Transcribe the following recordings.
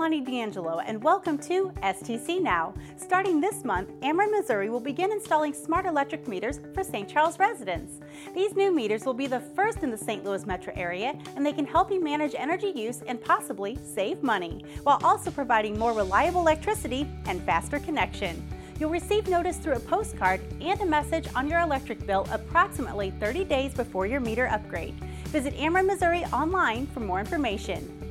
Lonnie D'Angelo, and welcome to STC Now. Starting this month, Ameren, Missouri will begin installing smart electric meters for St. Charles residents. These new meters will be the first in the St. Louis metro area, and they can help you manage energy use and possibly save money, while also providing more reliable electricity and faster connection. You'll receive notice through a postcard and a message on your electric bill approximately 30 days before your meter upgrade. Visit Ameren, Missouri online for more information.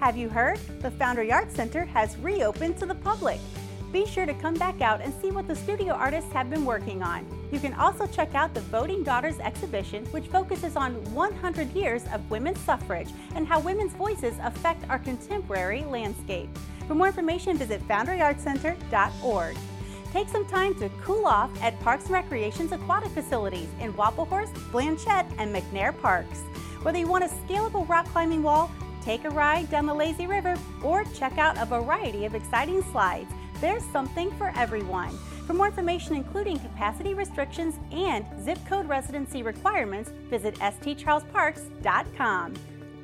Have you heard? The Foundry Arts Center has reopened to the public. Be sure to come back out and see what the studio artists have been working on. You can also check out the Voting Daughters exhibition, which focuses on 100 years of women's suffrage and how women's voices affect our contemporary landscape. For more information, visit foundryartscenter.org. Take some time to cool off at Parks and Recreation's aquatic facilities in Wapelhorst, Blanchette, and McNair Parks. Whether you want a scalable rock climbing wall, take a ride down the lazy river, or check out a variety of exciting slides. There's something for everyone. For more information, including capacity restrictions and zip code residency requirements, visit stcharlesparks.com.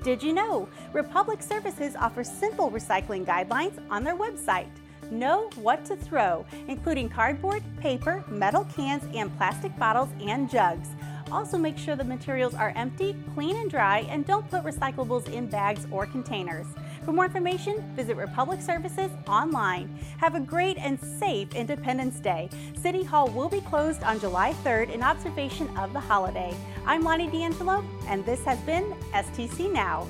Did you know Republic Services offers simple recycling guidelines on their website? Know what to throw, including cardboard, paper, metal cans, and plastic bottles and jugs. Also make sure the materials are empty, clean and dry, and don't put recyclables in bags or containers. For more information, visit Republic Services online. Have a great and safe Independence Day. City Hall will be closed on July 3rd in observation of the holiday. I'm Lonnie D'Angelo, and this has been STC Now.